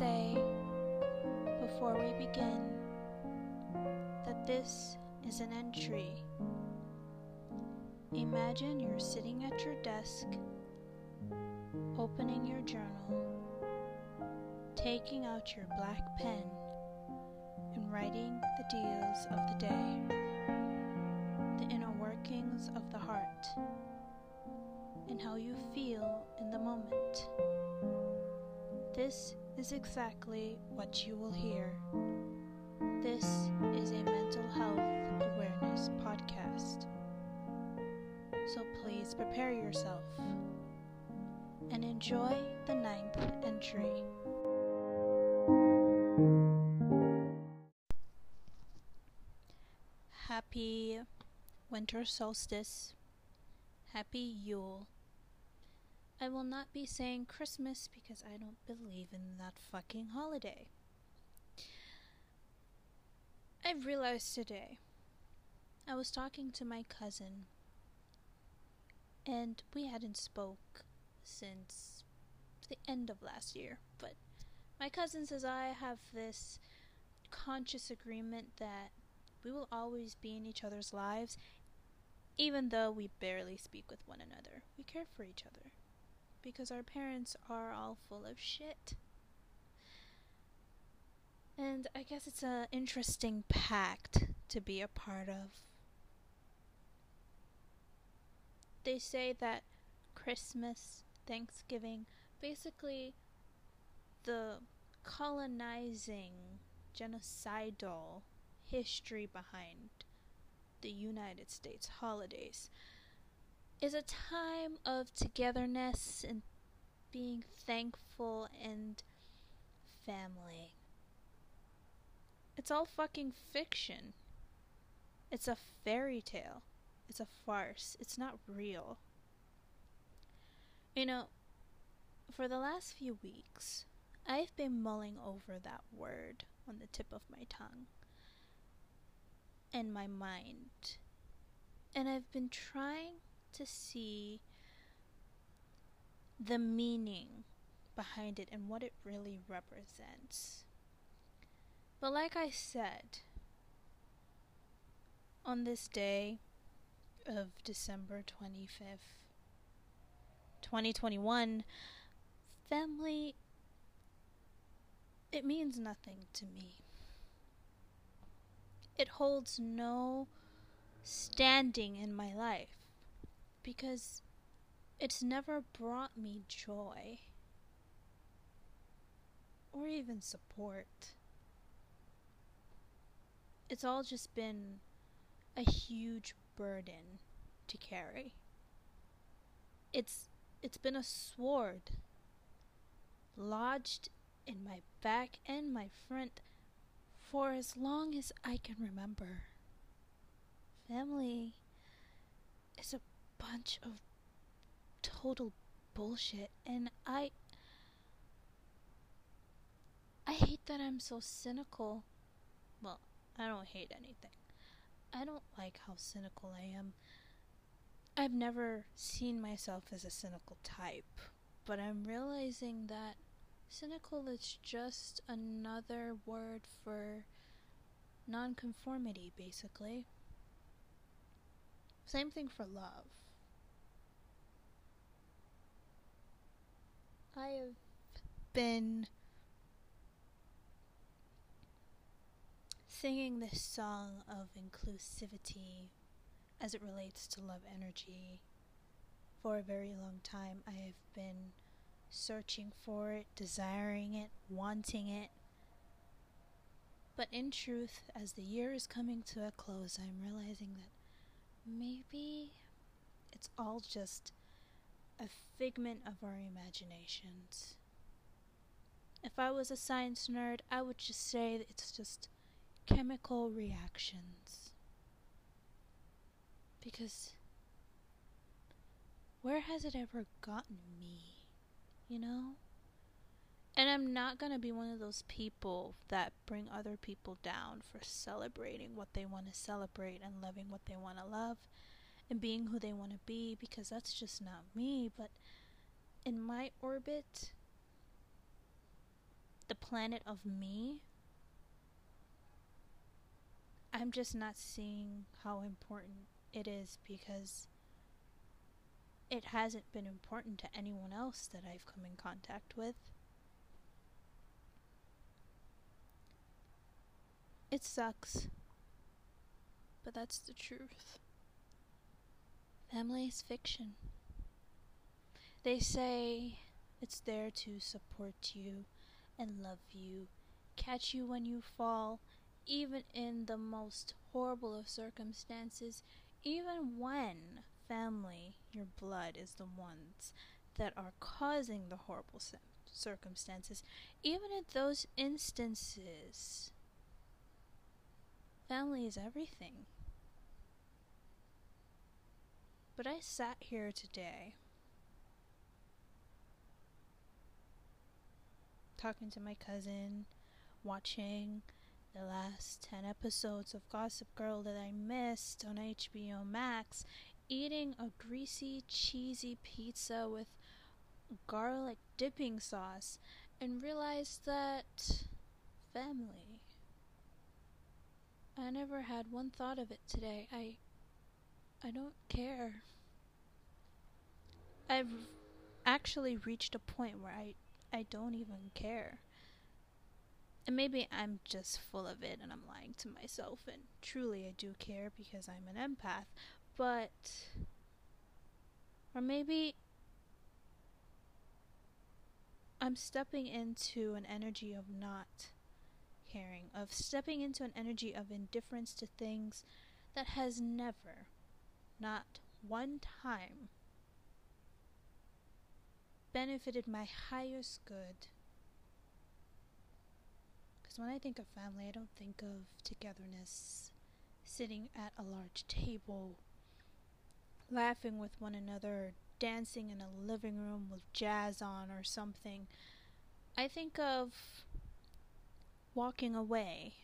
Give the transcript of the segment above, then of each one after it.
say before we begin that this is an entry. Imagine you're sitting at your desk, opening your journal, taking out your black pen, and writing the deals of the day, the inner workings of the heart, and how you feel in the moment. This is exactly what you will hear. This is a mental health awareness podcast. So please prepare yourself and enjoy the ninth entry. Happy winter solstice. Happy Yule. I will not be saying Christmas because I don't believe in that fucking holiday. I realized today I was talking to my cousin and we hadn't spoke since the end of last year, but my cousin says I have this conscious agreement that we will always be in each other's lives even though we barely speak with one another. We care for each other because our parents are all full of shit. And I guess it's an interesting pact to be a part of. They say that Christmas, Thanksgiving, basically the colonizing, genocidal history behind the United States holidays is a time of togetherness and being thankful and family. It's all fucking fiction. It's a fairy tale. It's a farce. It's not real. You know, for the last few weeks, I've been mulling over that word on the tip of my tongue and my mind. And I've been trying to see the meaning behind it and what it really represents. But like I said, on this day of December 25th, 2021, family, it means nothing to me. It holds no standing in my life because it's never brought me joy or even support. It's all just been a huge burden to carry. It's it's been a sword lodged in my back and my front for as long as I can remember. Family is a bunch of total bullshit and I I hate that I'm so cynical. Well, I don't hate anything. I don't like how cynical I am. I've never seen myself as a cynical type, but I'm realizing that cynical is just another word for nonconformity, basically. Same thing for love. I have been singing this song of inclusivity as it relates to love energy for a very long time. I have been searching for it, desiring it, wanting it. But in truth, as the year is coming to a close, I'm realizing that maybe it's all just a figment of our imaginations. If I was a science nerd, I would just say it's just chemical reactions. Because where has it ever gotten me? You know? And I'm not going to be one of those people that bring other people down for celebrating what they want to celebrate and loving what they want to love and being who they want to be because that's just not me. But in my orbit, the planet of me, I'm just not seeing how important it is because it hasn't been important to anyone else that I've come in contact with. It sucks, but that's the truth. Family is fiction. They say it's there to support you and love you, catch you when you fall, even in the most horrible of circumstances, even when family, your blood, is the ones that are causing the horrible circumstances, even in those instances, family is everything. But I sat here today talking to my cousin, watching the last 10 episodes of Gossip Girl that I missed on HBO Max, eating a greasy, cheesy pizza with garlic dipping sauce, and realized that family. I never had one thought of it today. I I don't care. I've actually reached a point where I I don't even care. And maybe I'm just full of it and I'm lying to myself and truly I do care because I'm an empath, but or maybe I'm stepping into an energy of not caring, of stepping into an energy of indifference to things that has never not one time benefited my highest good. Because when I think of family, I don't think of togetherness, sitting at a large table, laughing with one another, dancing in a living room with jazz on or something. I think of walking away,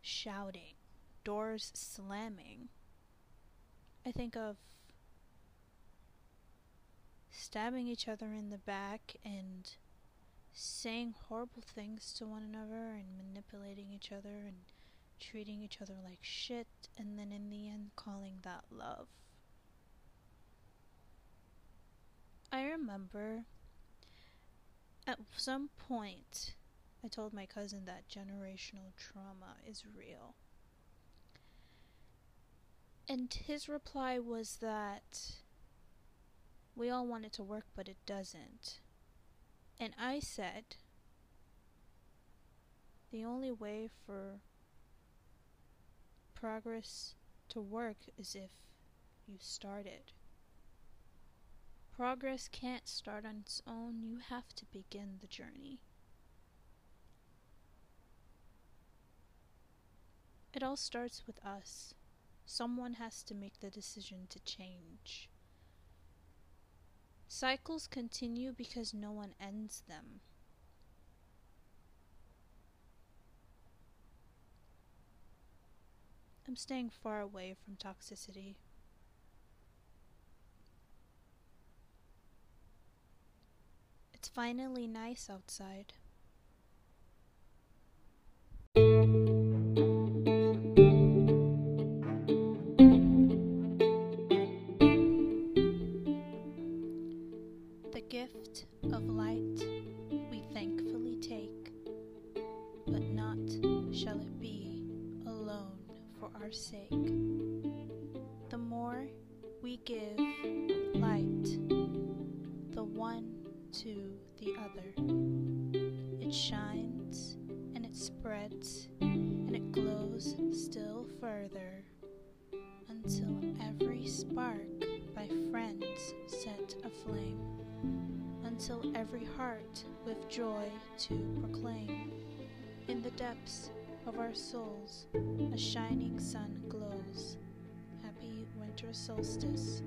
shouting, doors slamming, I think of stabbing each other in the back and saying horrible things to one another and manipulating each other and treating each other like shit and then in the end calling that love. I remember at some point I told my cousin that generational trauma is real. And his reply was that we all want it to work, but it doesn't. And I said, the only way for progress to work is if you start it. Progress can't start on its own, you have to begin the journey. It all starts with us. Someone has to make the decision to change. Cycles continue because no one ends them. I'm staying far away from toxicity. It's finally nice outside. Give light, the one to the other, it shines and it spreads and it glows still further until every spark by friends set aflame, until every heart with joy to proclaim in the depths of our souls, a shining sun glows. Winter solstice